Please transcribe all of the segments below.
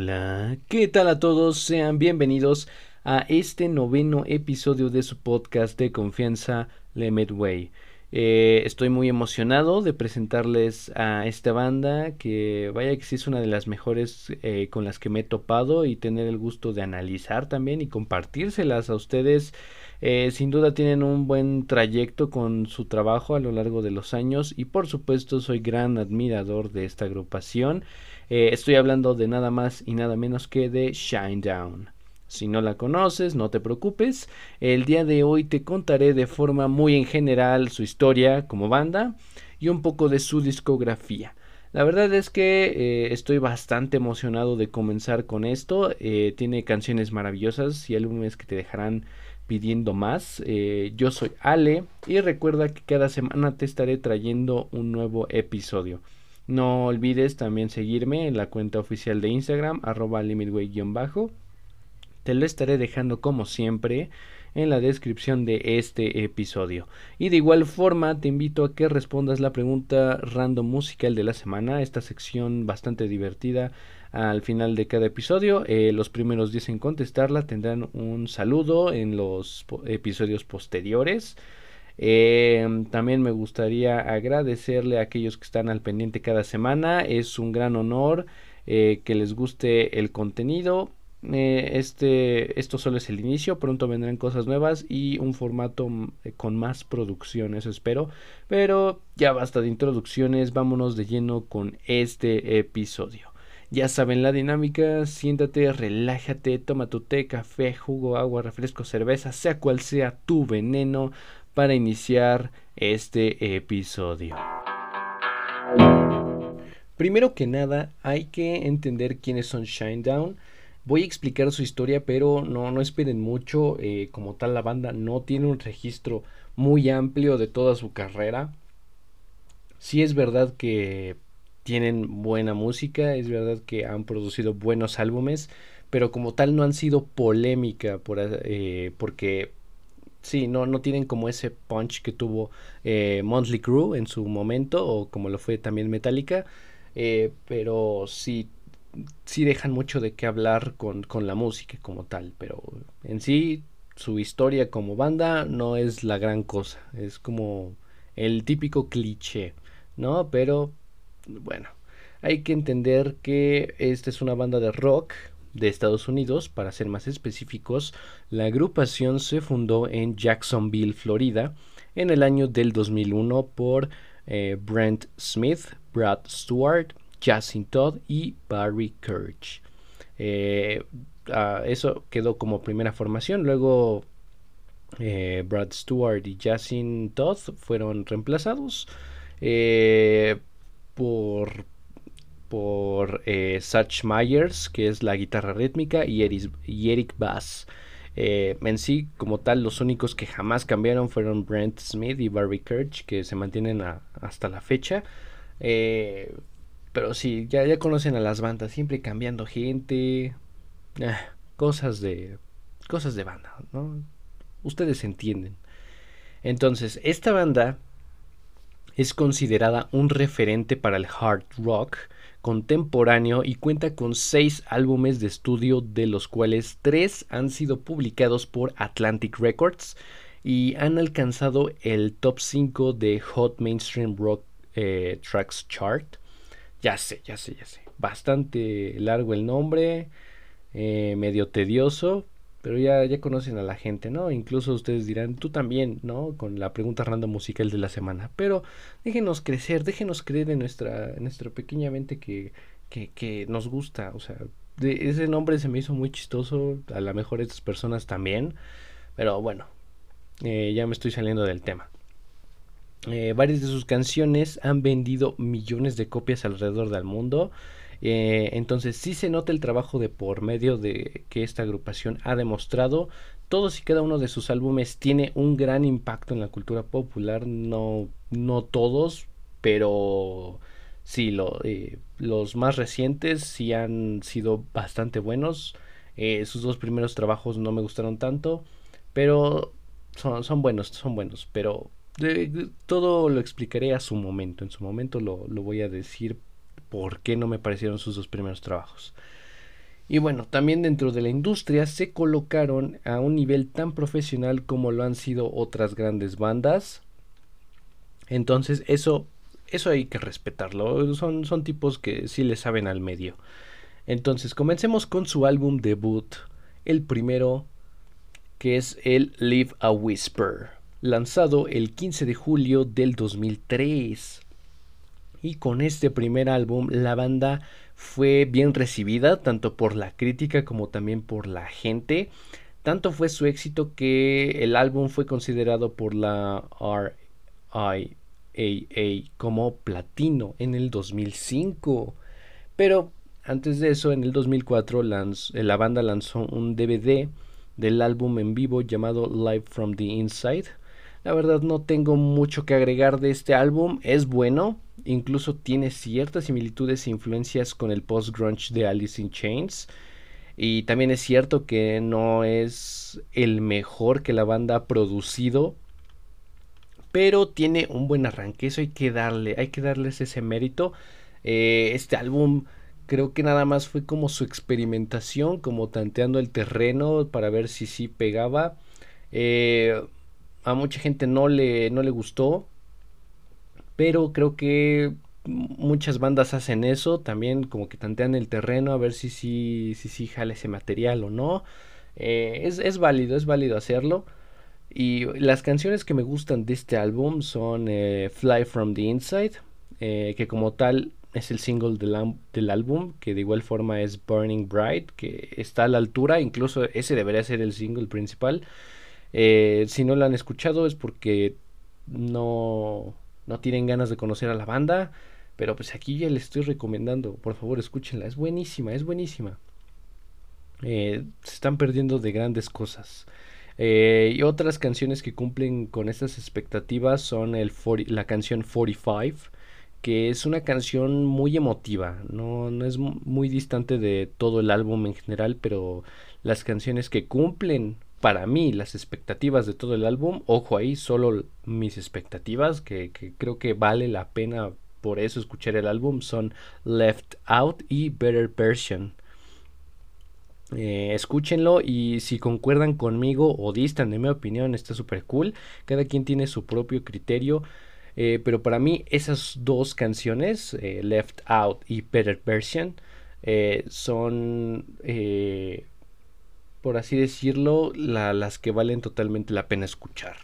hola. ¿Qué tal a todos? Sean bienvenidos a este noveno episodio de su podcast de confianza Lemit Way. Eh, estoy muy emocionado de presentarles a esta banda que vaya que sí es una de las mejores eh, con las que me he topado y tener el gusto de analizar también y compartírselas a ustedes. Eh, sin duda tienen un buen trayecto con su trabajo a lo largo de los años y por supuesto soy gran admirador de esta agrupación. Estoy hablando de nada más y nada menos que de Shinedown. Si no la conoces, no te preocupes. El día de hoy te contaré de forma muy en general su historia como banda y un poco de su discografía. La verdad es que eh, estoy bastante emocionado de comenzar con esto. Eh, tiene canciones maravillosas y álbumes que te dejarán pidiendo más. Eh, yo soy Ale y recuerda que cada semana te estaré trayendo un nuevo episodio. No olvides también seguirme en la cuenta oficial de Instagram arroba limitway-bajo te lo estaré dejando como siempre en la descripción de este episodio. Y de igual forma te invito a que respondas la pregunta random musical de la semana, esta sección bastante divertida al final de cada episodio. Eh, los primeros 10 en contestarla tendrán un saludo en los episodios posteriores. Eh, también me gustaría agradecerle a aquellos que están al pendiente cada semana. Es un gran honor eh, que les guste el contenido eh, este, esto solo es el inicio, pronto vendrán cosas nuevas y un formato mm, eh, con más producción, eso espero. Pero ya basta de introducciones, vámonos de lleno con este episodio. Ya saben la dinámica, siéntate, relájate, toma tu té, café, jugo, agua, refresco, cerveza, sea cual sea tu veneno para iniciar este episodio. Primero que nada, hay que entender quiénes son Shinedown. Voy a explicar su historia, pero no, no esperen mucho. Eh, como tal, la banda no tiene un registro muy amplio de toda su carrera. Sí es verdad que tienen buena música, es verdad que han producido buenos álbumes, pero como tal no han sido polémica por, eh, porque sí, no, no tienen como ese punch que tuvo eh, Monthly Crew en su momento, o como lo fue también Metallica, pero sí sí dejan mucho de qué hablar con, con la música como tal, pero en sí su historia como banda no es la gran cosa, es como el típico cliché, ¿no? Pero bueno, hay que entender que esta es una banda de rock de Estados Unidos, para ser más específicos, la agrupación se fundó en Jacksonville, Florida, en el año del 2001 por eh, Brent Smith, Brad Stewart, Justin Todd y Barry Kirch. Eh, ah, eso quedó como primera formación. Luego eh, Brad Stewart y Justin Todd fueron reemplazados eh, por, por Satch Myers, que es la guitarra rítmica, y Eric, Bass. en sí, como tal, los únicos que jamás cambiaron fueron Brent Smith y Barry Kirch, que se mantienen hasta la fecha. Pero sí, ya, conocen a las bandas, siempre cambiando gente. Ah, cosas de. Cosas de banda, ¿no? Ustedes entienden. Entonces, esta banda es considerada un referente para el hard rock contemporáneo y cuenta con seis álbumes de estudio, de los cuales tres han sido publicados por Atlantic Records y han alcanzado el top 5 de Hot Mainstream Rock eh, Tracks Chart. Ya sé, ya sé, ya sé. Bastante largo el nombre, eh, medio tedioso, pero ya, ya conocen a la gente, ¿no? Incluso ustedes dirán, tú también, ¿no? Con la pregunta random musical de la semana. Pero déjenos crecer, déjenos creer en nuestra, nuestra pequeña mente que, que, que nos gusta. O sea, de, ese nombre se me hizo muy chistoso, a lo mejor estas personas también. Pero bueno, eh, ya me estoy saliendo del tema. Eh, varias de sus canciones han vendido millones de copias alrededor del mundo. Eh, entonces sí se nota el trabajo de por medio de que esta agrupación ha demostrado. Todos y cada uno de sus álbumes tiene un gran impacto en la cultura popular. No, no todos, pero sí, lo, eh, los más recientes sí han sido bastante buenos. sus dos primeros trabajos no me gustaron tanto, pero son, son buenos, son buenos. Pero todo lo explicaré a su momento. En su momento lo, voy a decir por qué no me parecieron sus dos primeros trabajos. Y bueno, también dentro de la industria se colocaron a un nivel tan profesional como lo han sido otras grandes bandas. Entonces eso, eso hay que respetarlo. Son, son tipos que sí le saben al medio. Entonces comencemos con su álbum debut, el primero que es el Live a Whisper, lanzado el 15 de julio del 2003. Y con este primer álbum la banda fue bien recibida tanto por la crítica como también por la gente. Tanto fue su éxito que el álbum fue considerado por la RIAA como platino en el 2005. Pero antes de eso, en el 2004, la banda lanzó un DVD del álbum en vivo llamado Live from the Inside. La verdad no tengo mucho que agregar de este álbum, es bueno, incluso tiene ciertas similitudes e influencias con el post-grunge de Alice in Chains. Y también es cierto que no es el mejor que la banda ha producido, pero tiene un buen arranque, eso hay que darle, hay que darles ese mérito. Eh, este álbum creo que nada más fue como su experimentación, como tanteando el terreno para ver si sí pegaba. Eh, a mucha gente no le, no le gustó, pero creo que muchas bandas hacen eso, también como que tantean el terreno a ver si sí si, si, jala ese material o no. Eh, es, es, válido, es válido hacerlo. Y las canciones que me gustan de este álbum son eh, Fly from the Inside, que como tal es el single del, álbum, que de igual forma es Burning Bright, que está a la altura, incluso ese debería ser el single principal. Eh, si no lo han escuchado es porque no, no tienen ganas de conocer a la banda, pero pues aquí ya les estoy recomendando, por favor escúchenla, es buenísima, es buenísima. Eh, se están perdiendo de grandes cosas. Eh, y otras canciones que cumplen con estas expectativas son la canción 45 que es una canción muy emotiva, no, no es muy distante de todo el álbum en general, pero las canciones que cumplen para mí las expectativas de todo el álbum, ojo ahí, solo mis expectativas, que, creo que vale la pena por eso escuchar el álbum, son Left Out y Better Version. Eh, escúchenlo y si concuerdan conmigo o distan de mi opinión está súper cool. Cada quien tiene su propio criterio. Eh, pero para mí esas dos canciones, eh, Left Out y Better Version, son, por así decirlo, las que valen totalmente la pena escuchar.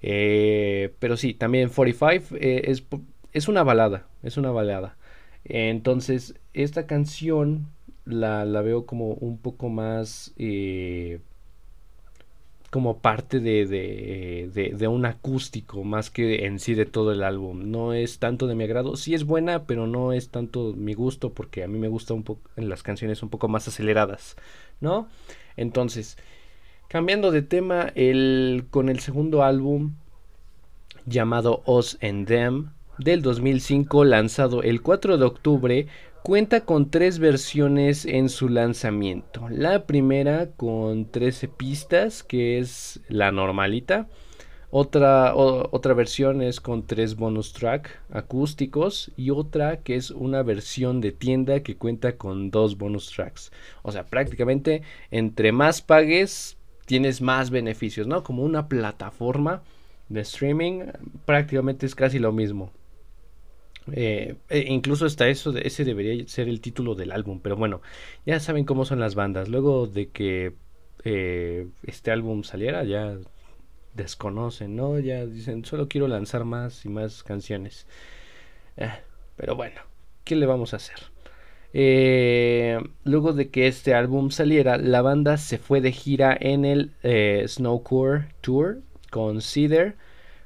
pero sí, también 45 es, es una balada, es una balada. Entonces, esta canción la, la veo como un poco más como parte de, de, de, un acústico más que en sí de todo el álbum. No es tanto de mi agrado. Sí es buena, pero no es tanto mi gusto porque a mí me gusta un poco en las canciones un poco más aceleradas, ¿no? Entonces, cambiando de tema, el, con el segundo álbum llamado Us and Them del 2005 lanzado el 4 de octubre Cuenta con tres versiones en su lanzamiento. La primera con 13 pistas, que es la normalita. Otra, otra versión es con tres bonus track acústicos y otra que es una versión de tienda que cuenta con dos bonus tracks. O sea, prácticamente entre más pagues tienes más beneficios, ¿no? Como una plataforma de streaming prácticamente es casi lo mismo. Eh, e incluso hasta eso, ese debería ser el título del álbum, pero bueno, ya saben cómo son las bandas. Luego de que eh, este álbum saliera, ya desconocen, ¿no? Ya dicen, solo quiero lanzar más y más canciones. Eh, pero bueno, ¿qué le vamos a hacer? luego de que este álbum saliera, la banda se fue de gira en el Snowcore Tour con Cedar,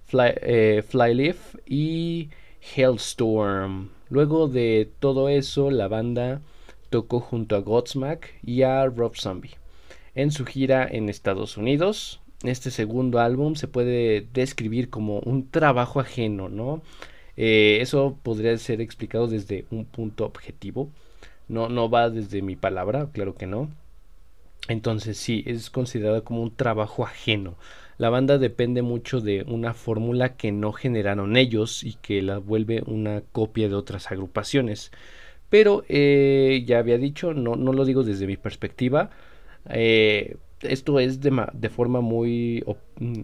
Fly, Flyleaf y Hellstorm. Luego de todo eso, la banda tocó junto a Godsmack y a Rob Zombie en su gira en Estados Unidos. Este segundo álbum se puede describir como un trabajo ajeno, ¿no? Eh, eso podría ser explicado desde un punto objetivo. No, no va desde mi palabra, claro que no. Entonces sí, es considerado como un trabajo ajeno. La banda depende mucho de una fórmula que no generaron ellos y que la vuelve una copia de otras agrupaciones. Pero eh, ya había dicho, no, no, lo digo desde mi perspectiva. Eh, esto es de, de, forma muy...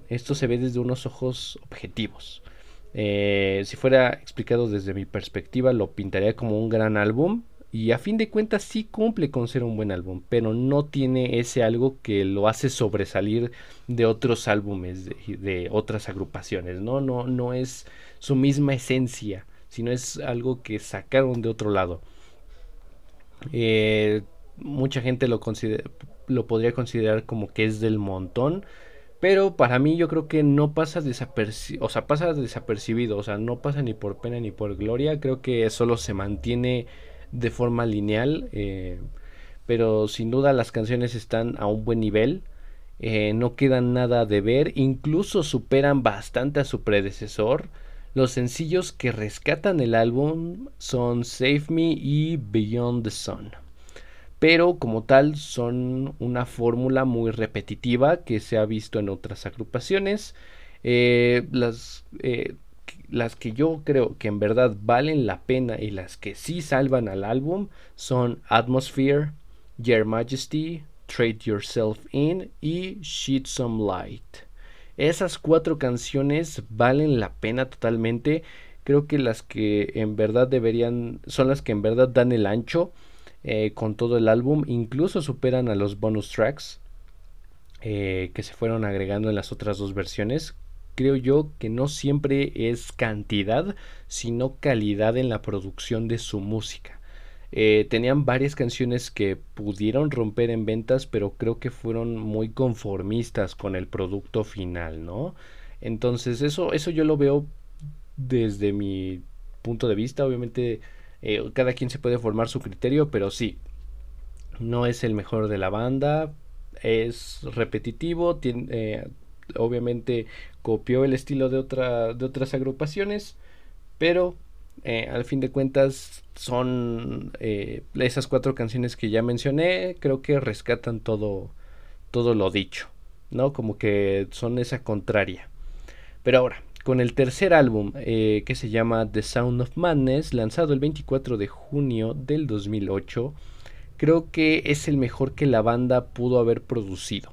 Esto se ve desde unos ojos objetivos. Eh, si fuera explicado desde mi perspectiva, lo pintaría como un gran álbum. Y a fin de cuentas sí cumple con ser un buen álbum, pero no tiene ese algo que lo hace sobresalir de otros álbumes, de, otras agrupaciones, ¿no? No, no es su misma esencia, sino es algo que sacaron de otro lado. Eh, mucha gente lo, lo podría considerar como que es del montón. Pero para mí yo creo que no pasa desapercibido, o sea, pasa desapercibido, o sea, no pasa ni por pena ni por gloria, creo que solo se mantiene de forma lineal, eh, pero sin duda las canciones están a un buen nivel, eh, no quedan nada de ver, incluso superan bastante a su predecesor. Los sencillos que rescatan el álbum son Save Me y Beyond the Sun pero como tal son una fórmula muy repetitiva que se ha visto en otras agrupaciones. Eh, las, eh, las que yo creo que en verdad valen la pena y las que sí salvan al álbum son Atmosphere, Your Majesty, Trade Yourself In y Sheet Some Light. Esas cuatro canciones valen la pena totalmente. Creo que las que en verdad deberían, son las que en verdad dan el ancho eh, con todo el álbum. Incluso superan a los bonus tracks eh, que se fueron agregando en las otras dos versiones. Creo yo que no siempre es cantidad, sino calidad en la producción de su música. Eh, tenían varias canciones que pudieron romper en ventas, pero creo que fueron muy conformistas con el producto final, ¿no? Entonces eso, eso yo lo veo desde mi punto de vista. Obviamente eh, cada quien se puede formar su criterio, pero sí, no es el mejor de la banda, es repetitivo, eh, obviamente copió el estilo de, de otras agrupaciones, pero eh, al fin de cuentas son esas cuatro canciones que ya mencioné, creo que rescatan todo, todo lo dicho, ¿no? Como que son esa contraria. Pero ahora, con el tercer álbum eh, que se llama The Sound of Madness, lanzado el 24 de junio del 2008. Creo que es el mejor que la banda pudo haber producido.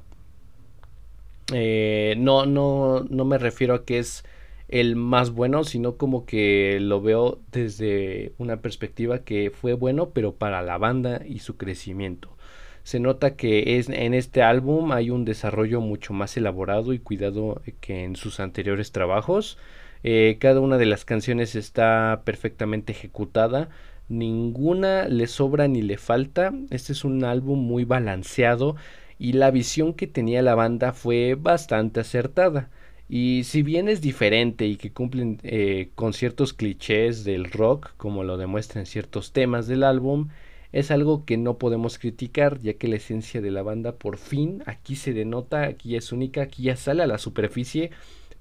Eh, no, no, no me refiero a que es el más bueno, sino como que lo veo desde una perspectiva que fue bueno, pero para la banda y su crecimiento. Se nota que es, en este álbum hay un desarrollo mucho más elaborado y cuidado que en sus anteriores trabajos. Eh, cada una de las canciones está perfectamente ejecutada. Ninguna le sobra ni le falta. Este es un álbum muy balanceado y la visión que tenía la banda fue bastante acertada. Y si bien es diferente y que cumplen eh, con ciertos clichés del rock, como lo demuestran ciertos temas del álbum, es algo que no podemos criticar, ya que la esencia de la banda por fin aquí se denota, aquí es única, aquí ya sale a la superficie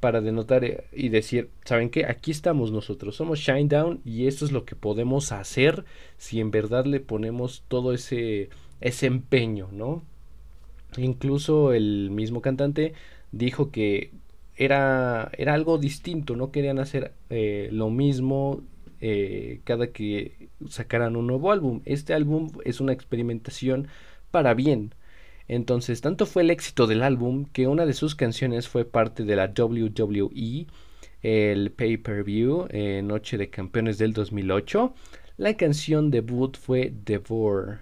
para denotar eh, y decir, ¿saben qué? Aquí estamos nosotros, somos Shinedown y esto es lo que podemos hacer si en verdad le ponemos todo ese, ese empeño, ¿no? Incluso el mismo cantante dijo que era, era algo distinto, no querían hacer eh, lo mismo eh, cada que sacaran un nuevo álbum. Este álbum es una experimentación para bien. Entonces, tanto fue el éxito del álbum que una de sus canciones fue parte de la WWE, el pay-per-view, eh, Noche de Campeones del 2008. La canción debut fue Devour.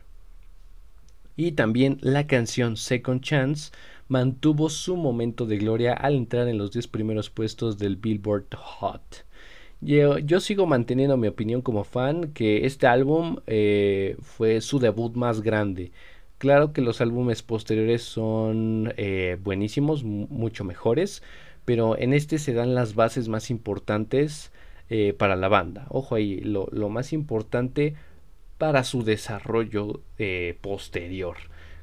Y también la canción Second Chance mantuvo su momento de gloria al entrar en los 10 primeros puestos del Billboard Hot. Yo, sigo manteniendo mi opinión como fan que este álbum eh, fue su debut más grande. Claro que los álbumes posteriores son eh, buenísimos, mucho mejores, pero en este se dan las bases más importantes eh, para la banda. Ojo ahí, lo, lo, más importante para su desarrollo posterior.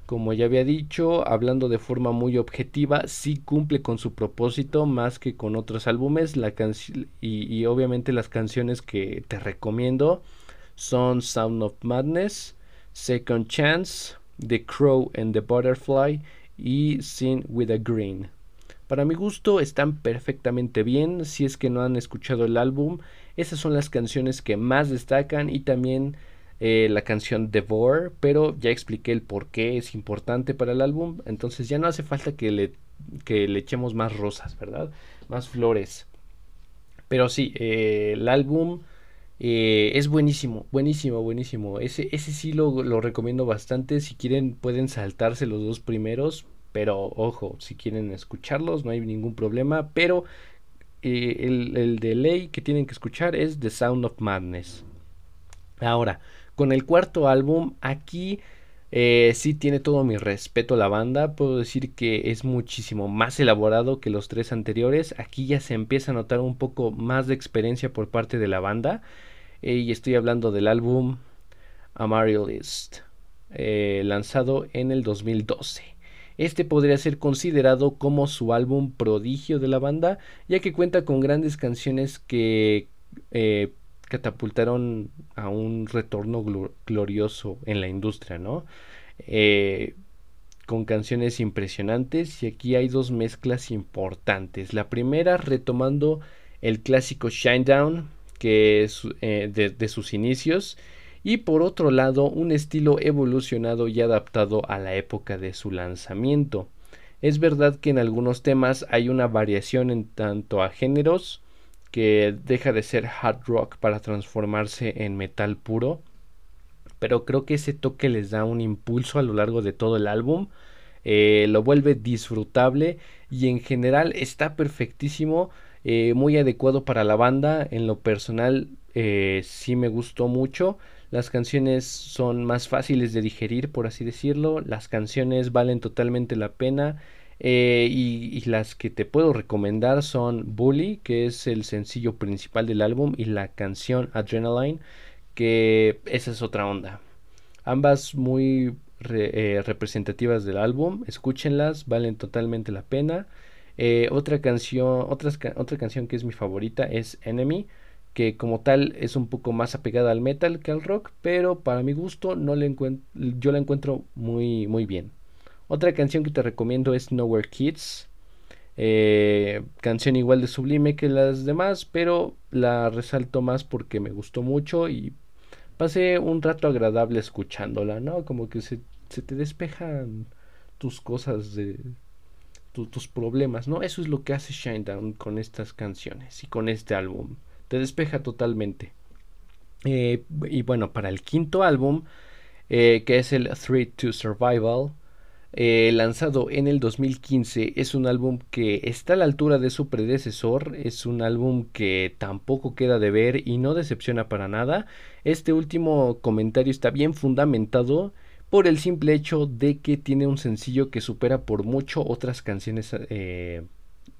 Como ya había dicho, hablando de forma muy objetiva, sí cumple con su propósito más que con otros álbumes. Y, y obviamente las canciones que te recomiendo son Sound of Madness, Second Chance, The Crow and the Butterfly y Sin with a Green. Para mi gusto están perfectamente bien. Si es que no han escuchado el álbum, esas son las canciones que más destacan y también eh, la canción Devore, pero ya expliqué el por qué es importante para el álbum, entonces ya no hace falta que le, que le echemos más rosas, ¿verdad? Más flores. Pero sí, eh, el álbum eh, es buenísimo, buenísimo, buenísimo. Ese, ese sí lo, lo, recomiendo bastante. Si quieren pueden saltarse los dos primeros. Pero ojo, si quieren escucharlos no hay ningún problema. Pero el, el de ley que tienen que escuchar es The Sound of Madness. Ahora, con el cuarto álbum, aquí eh, sí tiene todo mi respeto a la banda. Puedo decir que es muchísimo más elaborado que los tres anteriores. Aquí ya se empieza a notar un poco más de experiencia por parte de la banda. Eh, y estoy hablando del álbum Amaryllis, eh, lanzado en el 2012. Este podría ser considerado como su álbum prodigio de la banda, ya que cuenta con grandes canciones que eh, catapultaron a un retorno glorioso en la industria, ¿no? con canciones impresionantes y aquí hay dos mezclas importantes. La primera retomando el clásico Shinedown que es eh, de, sus inicios y por otro lado un estilo evolucionado y adaptado a la época de su lanzamiento. Es verdad que en algunos temas hay una variación en tanto a géneros que deja de ser hard rock para transformarse en metal puro, pero creo que ese toque les da un impulso a lo largo de todo el álbum, eh, lo vuelve disfrutable y en general está perfectísimo eh, muy adecuado para la banda. En lo personal eh, sí me gustó mucho. Las canciones son más fáciles de digerir, por así decirlo. Las canciones valen totalmente la pena. Eh, y, las que te puedo recomendar son Bully, que es el sencillo principal del álbum, y la canción Adrenaline, que esa es otra onda. Ambas muy representativas del álbum, escúchenlas, valen totalmente la pena. Eh, otra canción, otra canción que es mi favorita es Enemy, que como tal es un poco más apegada al metal que al rock, pero para mi gusto no le yo la encuentro muy, muy bien. Otra canción que te recomiendo es Nowhere Kids. Eh, canción igual de sublime que las demás, pero la resalto más porque me gustó mucho y pasé un rato agradable escuchándola, ¿no? Como que se, te despejan tus cosas de, tus problemas, ¿no? Eso es lo que hace Shinedown con estas canciones y con este álbum. Te despeja totalmente. Eh, y bueno, para el quinto álbum, eh, que es el Threat to Survival, eh, lanzado en el 2015, es un álbum que está a la altura de su predecesor, es un álbum que tampoco queda de ver y no decepciona para nada. Este último comentario está bien fundamentado por el simple hecho de que tiene un sencillo que supera por mucho otras canciones eh,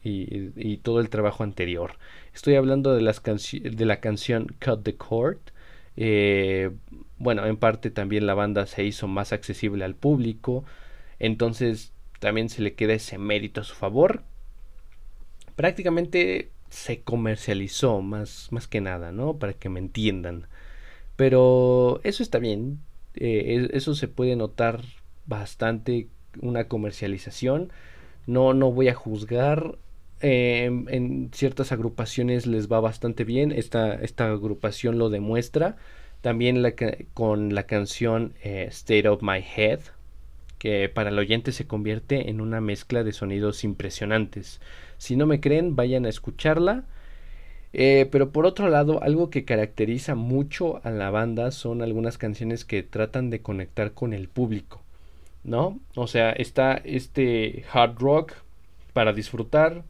y, todo el trabajo anterior. Estoy hablando de, las de la canción Cut the Cord. Eh, bueno, en parte también la banda se hizo más accesible al público, entonces también se le queda ese mérito a su favor. Prácticamente se comercializó más, más que nada, ¿no? Para que me entiendan. Pero eso está bien. Eh, eso se puede notar bastante una comercialización. No, no voy a juzgar. Em, en ciertas agrupaciones les va bastante bien. Esta, esta agrupación lo demuestra. También con la canción eh, State of My Head, que para el oyente se convierte en una mezcla de sonidos impresionantes. Si no me creen, vayan a escucharla. Eh, pero por otro lado, algo que caracteriza mucho a la banda son algunas canciones que tratan de conectar con el público, ¿no? O sea, está este hard rock para disfrutar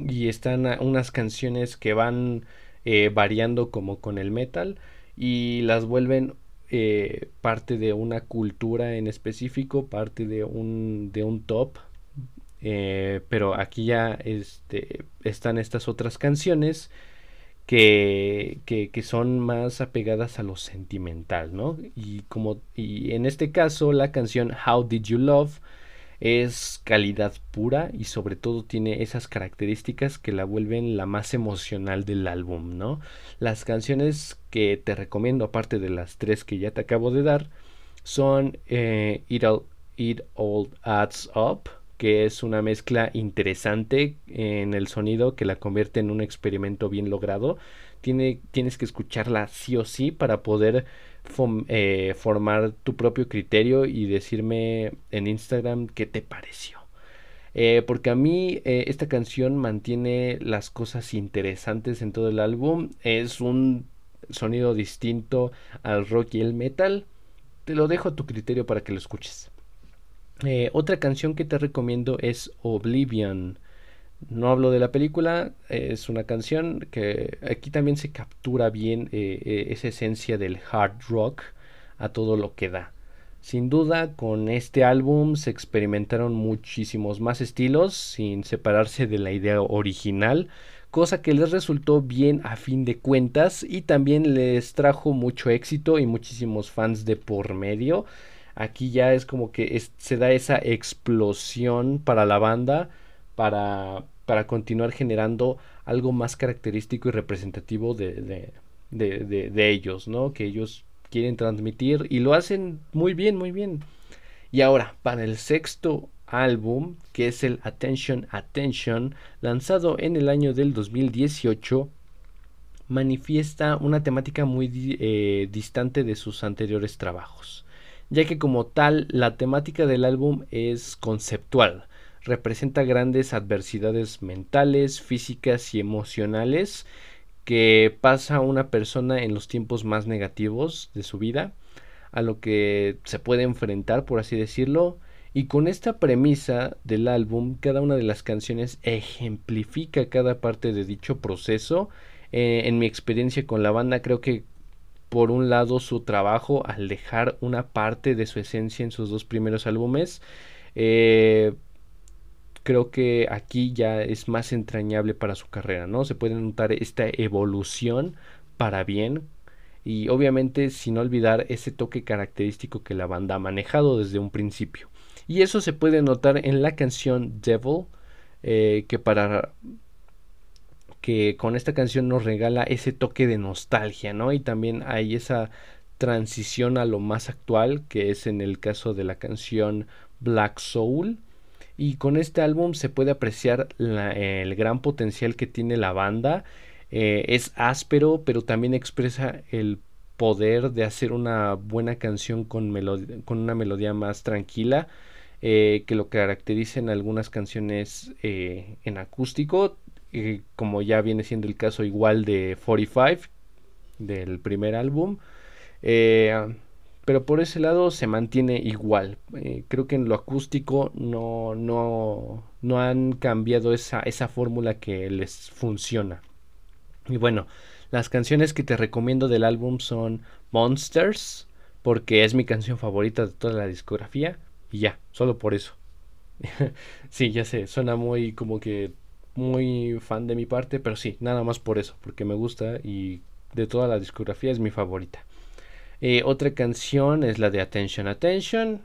y están unas canciones que van eh, variando como con el metal y las vuelven eh, parte de una cultura en específico, parte de un, de un top eh, pero aquí ya este, están estas otras canciones que, que, son más apegadas a lo sentimental, ¿no? Y, como, y en este caso la canción How Did You Love es calidad pura y sobre todo tiene esas características que la vuelven la más emocional del álbum, ¿no? Las canciones que te recomiendo, aparte de las tres que ya te acabo de dar, son eh, It, All, It All Adds Up, que es una mezcla interesante en el sonido que la convierte en un experimento bien logrado. tiene, tienes que escucharla sí o sí para poder eh, formar tu propio criterio y decirme en Instagram qué te pareció. Eh, porque a mí eh, esta canción mantiene las cosas interesantes en todo el álbum. Es un sonido distinto al rock y el metal. Te lo dejo a tu criterio para que lo escuches. otra canción que te recomiendo es Oblivion. No hablo de la película, es una canción que aquí también se captura bien eh, eh, esa esencia del hard rock a todo lo que da. Sin duda, con este álbum se experimentaron muchísimos más estilos sin separarse de la idea original, cosa que les resultó bien a fin de cuentas y también les trajo mucho éxito y muchísimos fans de por medio. Aquí ya es como que se da esa explosión para la banda para, para continuar generando algo más característico y representativo de, ellos, ¿no? Que ellos quieren transmitir y lo hacen muy bien, muy bien. Y ahora, para el sexto álbum, que es el Attention Attention, lanzado en el año del 2018, manifiesta una temática muy eh, distante de sus anteriores trabajos, ya que como tal la temática del álbum es conceptual, representa grandes adversidades mentales, físicas y emocionales que pasa una persona en los tiempos más negativos de su vida, a lo que se puede enfrentar, por así decirlo, y con esta premisa del álbum, cada una de las canciones ejemplifica cada parte de dicho proceso. Eh, en mi experiencia con la banda, creo que por un lado su trabajo al dejar una parte de su esencia en sus dos primeros álbumes, eh, creo que aquí ya es más entrañable para su carrera, ¿no? Se puede notar esta evolución para bien y obviamente sin olvidar ese toque característico que la banda ha manejado desde un principio. Y eso se puede notar en la canción Devil, eh, que para que con esta canción nos regala ese toque de nostalgia, ¿no? Y también hay esa transición a lo más actual, que es en el caso de la canción Black Soul, y con este álbum se puede apreciar el gran potencial que tiene la banda. Eh, es áspero, pero también expresa el poder de hacer una buena canción con, con una melodía más tranquila. Eh, que lo caracteriza en algunas canciones eh, en acústico, como ya viene siendo el caso igual de 45 del primer álbum pero por ese lado se mantiene igual. Eh, creo que en lo acústico no, no, no han cambiado esa, esa fórmula que les funciona. Y bueno, las canciones que te recomiendo del álbum son Monsters, porque es mi canción favorita de toda la discografía. Y ya, solo por eso. sí, ya sé, suena muy como que muy fan de mi parte, pero sí, nada más por eso, porque me gusta y de toda la discografía es mi favorita. Eh, otra canción es la de Attention Attention,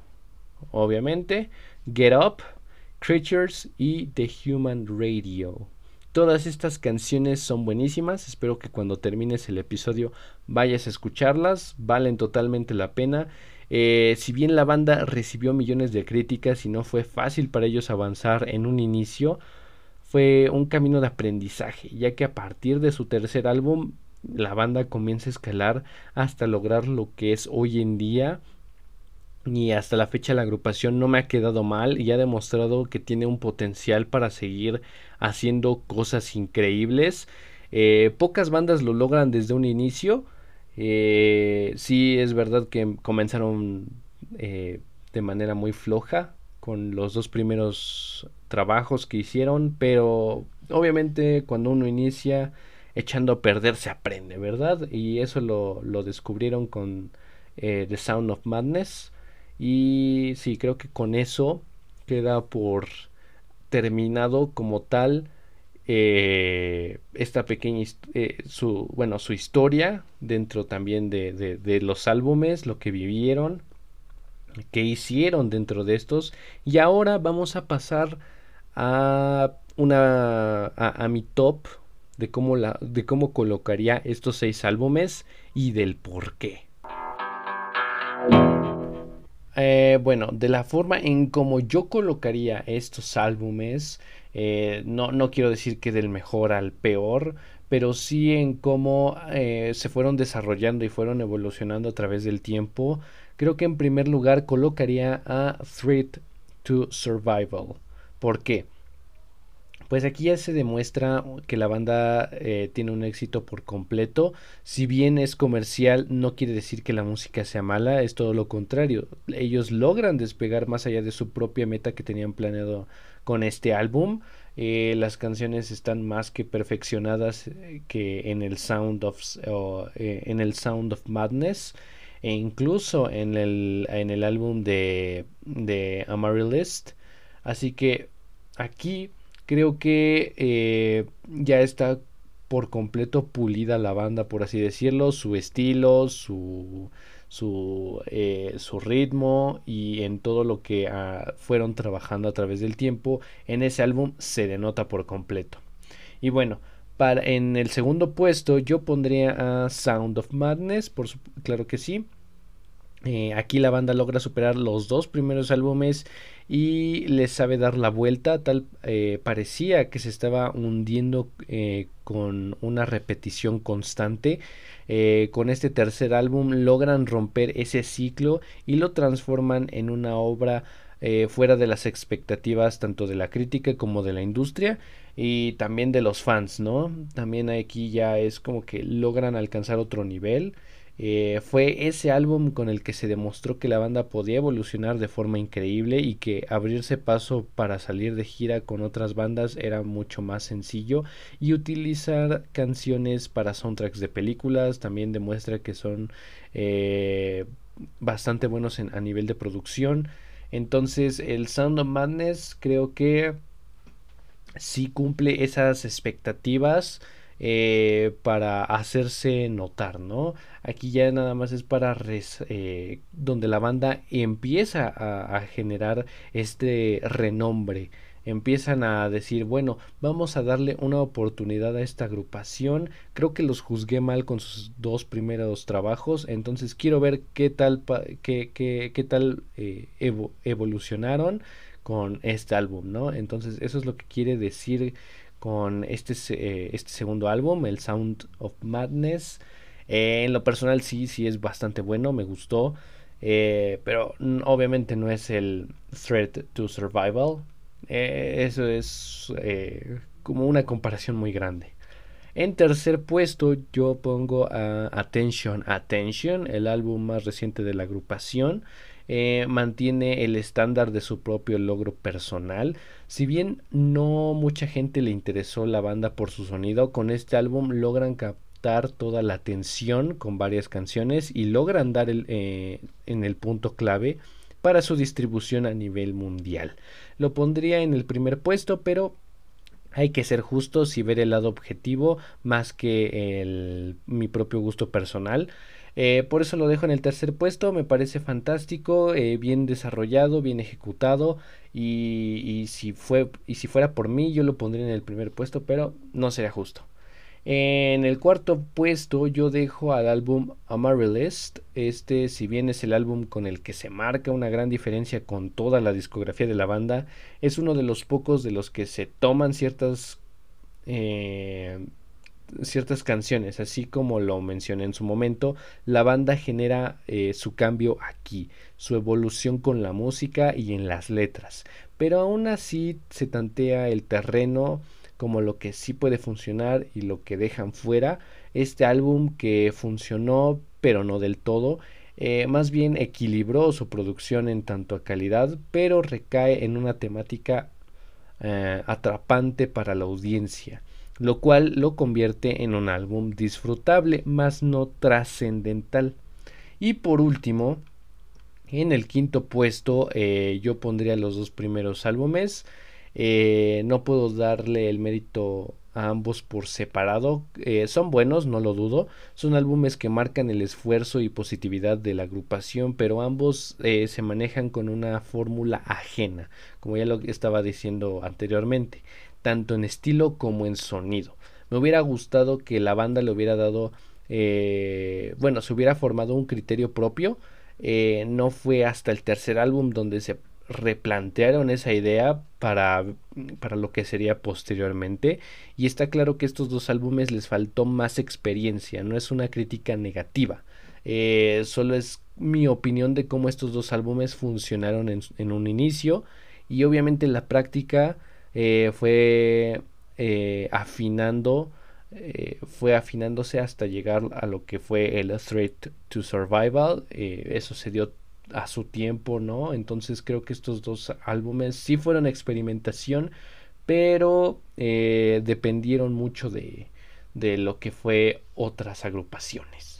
obviamente. Get Up, Creatures y The Human Radio. Todas estas canciones son buenísimas. Espero que cuando termines el episodio vayas a escucharlas. Valen totalmente la pena. Eh, si bien la banda recibió millones de críticas y no fue fácil para ellos avanzar en un inicio, fue un camino de aprendizaje, ya que a partir de su tercer álbum la banda comienza a escalar hasta lograr lo que es hoy en día y hasta la fecha la agrupación no me ha quedado mal y ha demostrado que tiene un potencial para seguir haciendo cosas increíbles. Eh, pocas bandas lo logran desde un inicio. Eh, sí es verdad que comenzaron eh, de manera muy floja con los dos primeros trabajos que hicieron, pero obviamente cuando uno inicia echando a perder se aprende, ¿verdad? Y eso lo, descubrieron con eh, The Sound of Madness. Y sí, creo que con eso queda por terminado como tal eh, esta pequeña eh, su bueno su historia dentro también de, de, los álbumes lo que vivieron que hicieron dentro de estos y ahora vamos a pasar a una a mi top de cómo, la, de cómo colocaría estos seis álbumes y del por qué. Eh, bueno, de la forma en cómo yo colocaría estos álbumes, eh, no, no quiero decir que del mejor al peor, pero sí en cómo eh, se fueron desarrollando y fueron evolucionando a través del tiempo. Creo que en primer lugar colocaría a Threat to Survival. ¿Por qué? Pues aquí ya se demuestra que la banda eh, tiene un éxito por completo. Si bien es comercial, no quiere decir que la música sea mala, es todo lo contrario. Ellos logran despegar más allá de su propia meta que tenían planeado con este álbum. Eh, las canciones están más que perfeccionadas eh, que en el Sound of, en el Sound of Madness e incluso en el, en el álbum de, de Amaryllis. Así que aquí Creo que eh, ya está por completo pulida la banda, por así decirlo, su estilo, su, su, eh, su ritmo y en todo lo que ah, fueron trabajando a través del tiempo en ese álbum se denota por completo. Y bueno, para, en el segundo puesto yo pondría a Sound of Madness, por claro que sí. Eh, aquí la banda logra superar los dos primeros álbumes y les sabe dar la vuelta. Tal eh, parecía que se estaba hundiendo eh, con una repetición constante. con este tercer álbum logran romper ese ciclo y lo transforman en una obra fuera de las expectativas tanto de la crítica como de la industria y también de los fans, ¿no? También aquí ya es como que logran alcanzar otro nivel. Eh, fue ese álbum con el que se demostró que la banda podía evolucionar de forma increíble y que abrirse paso para salir de gira con otras bandas era mucho más sencillo y utilizar canciones para soundtracks de películas también demuestra que son eh, bastante buenos a nivel de producción. Entonces el Sound of Madness creo que sí cumple esas expectativas eh, para hacerse notar, ¿no? Aquí ya nada más es para eh, donde la banda empieza a, generar este renombre empiezan a decir, bueno, vamos a darle una oportunidad a esta agrupación. Creo que los juzgué mal con sus dos primeros trabajos, entonces quiero ver qué tal, qué, qué, qué tal eh, evolucionaron con este álbum, ¿no? Entonces eso es lo que quiere decir con este, eh, este segundo álbum, el Sound of Madness. Eh, en lo personal sí, sí es bastante bueno, me gustó. Eh, pero obviamente no es el Threat to Survival. eso es como una comparación muy grande. En tercer puesto yo pongo a Attention Attention, el álbum más reciente de la agrupación. Eh, mantiene el estándar de su propio logro personal. Si bien no mucha gente le interesó la banda por su sonido, con este álbum logran captar toda la atención con varias canciones y logran dar el, eh, en el punto clave para su distribución a nivel mundial. Lo pondría en el primer puesto, pero hay que ser justos y ver el lado objetivo más que el, mi propio gusto personal. Eh, por eso lo dejo en el tercer puesto, me parece fantástico, eh, bien desarrollado, bien ejecutado y, si fue, y si fuera por mí yo lo pondría en el primer puesto, pero no sería justo. En el cuarto puesto yo dejo al álbum Amaryllis. Este, si bien es el álbum con el que se marca una gran diferencia con toda la discografía de la banda, es uno de los pocos de los que se toman ciertas eh, ciertas canciones, así como lo mencioné en su momento, la banda genera eh, su cambio aquí, su evolución con la música y en las letras, pero aún así se tantea el terreno como lo que sí puede funcionar y lo que dejan fuera. Este álbum que funcionó pero no del todo, eh, más bien equilibró su producción en tanto a calidad, pero recae en una temática eh, atrapante para la audiencia lo cual lo convierte en un álbum disfrutable, más no trascendental. Y por último, en el quinto puesto eh, yo pondría los dos primeros álbumes. Eh, no puedo darle el mérito a ambos por separado. Eh, son buenos, no lo dudo. Son álbumes que marcan el esfuerzo y positividad de la agrupación, pero ambos se manejan con una fórmula ajena, como ya lo estaba diciendo anteriormente tanto en estilo como en sonido. Me hubiera gustado que la banda le hubiera dado, eh, bueno, se hubiera formado un criterio propio. Eh, no fue hasta el tercer álbum donde se replantearon esa idea para, para lo que sería posteriormente y está claro que estos dos álbumes les faltó más experiencia, no es una crítica negativa, eh, solo es mi opinión de cómo estos dos álbumes funcionaron en, un inicio y obviamente la práctica eh, fue eh, afinando fue afinándose hasta llegar a lo que fue el Threat to Survival eso se dio a su tiempo, ¿no? Entonces creo que estos dos álbumes sí fueron experimentación, pero eh, dependieron mucho de, de lo que fue otras agrupaciones.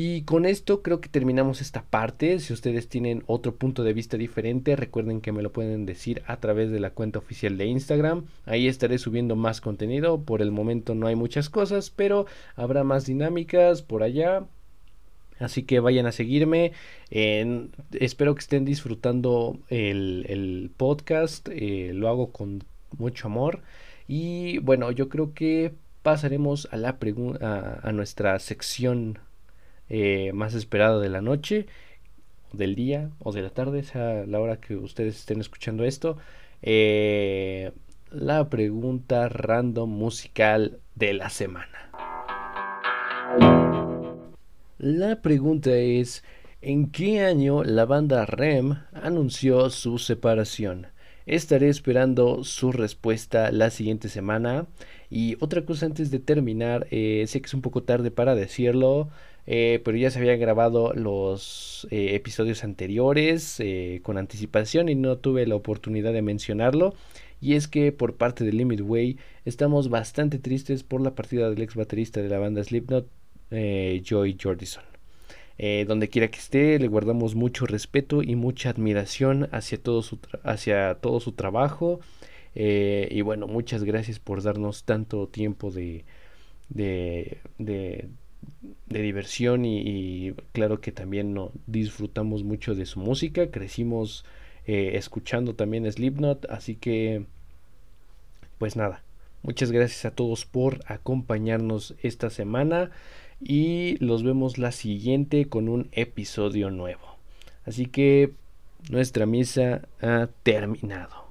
Y con esto creo que terminamos esta parte. Si ustedes tienen otro punto de vista diferente, recuerden que me lo pueden decir a través de la cuenta oficial de Instagram. Ahí estaré subiendo más contenido. Por el momento no hay muchas cosas, pero habrá más dinámicas por allá. Así que vayan a seguirme. espero que estén disfrutando el, podcast. Eh, lo hago con mucho amor. Y bueno, yo creo que pasaremos a, la a, a nuestra sección eh, más esperada de la noche, del día o de la tarde, sea la hora que ustedes estén escuchando esto. Eh, la pregunta random musical de la semana. La pregunta es, ¿en qué año la banda REM anunció su separación? Estaré esperando su respuesta la siguiente semana. Y otra cosa antes de terminar, eh, sé que es un poco tarde para decirlo, eh, pero ya se habían grabado los eh, episodios anteriores con anticipación y no tuve la oportunidad de mencionarlo. Y es que por parte de Limit Way estamos bastante tristes por la partida del ex baterista de la banda Slipknot, Joy Jordison. Donde quiera que esté, le guardamos mucho respeto y mucha admiración hacia todo su, hacia todo su trabajo. Eh, y bueno, muchas gracias por darnos tanto tiempo de, de, de, diversión y, claro que también no, disfrutamos mucho de su música. Crecimos escuchando también Slipknot, así que pues nada. Muchas gracias a todos por acompañarnos esta semana y los vemos la siguiente con un episodio nuevo. Así que nuestra misa ha terminado.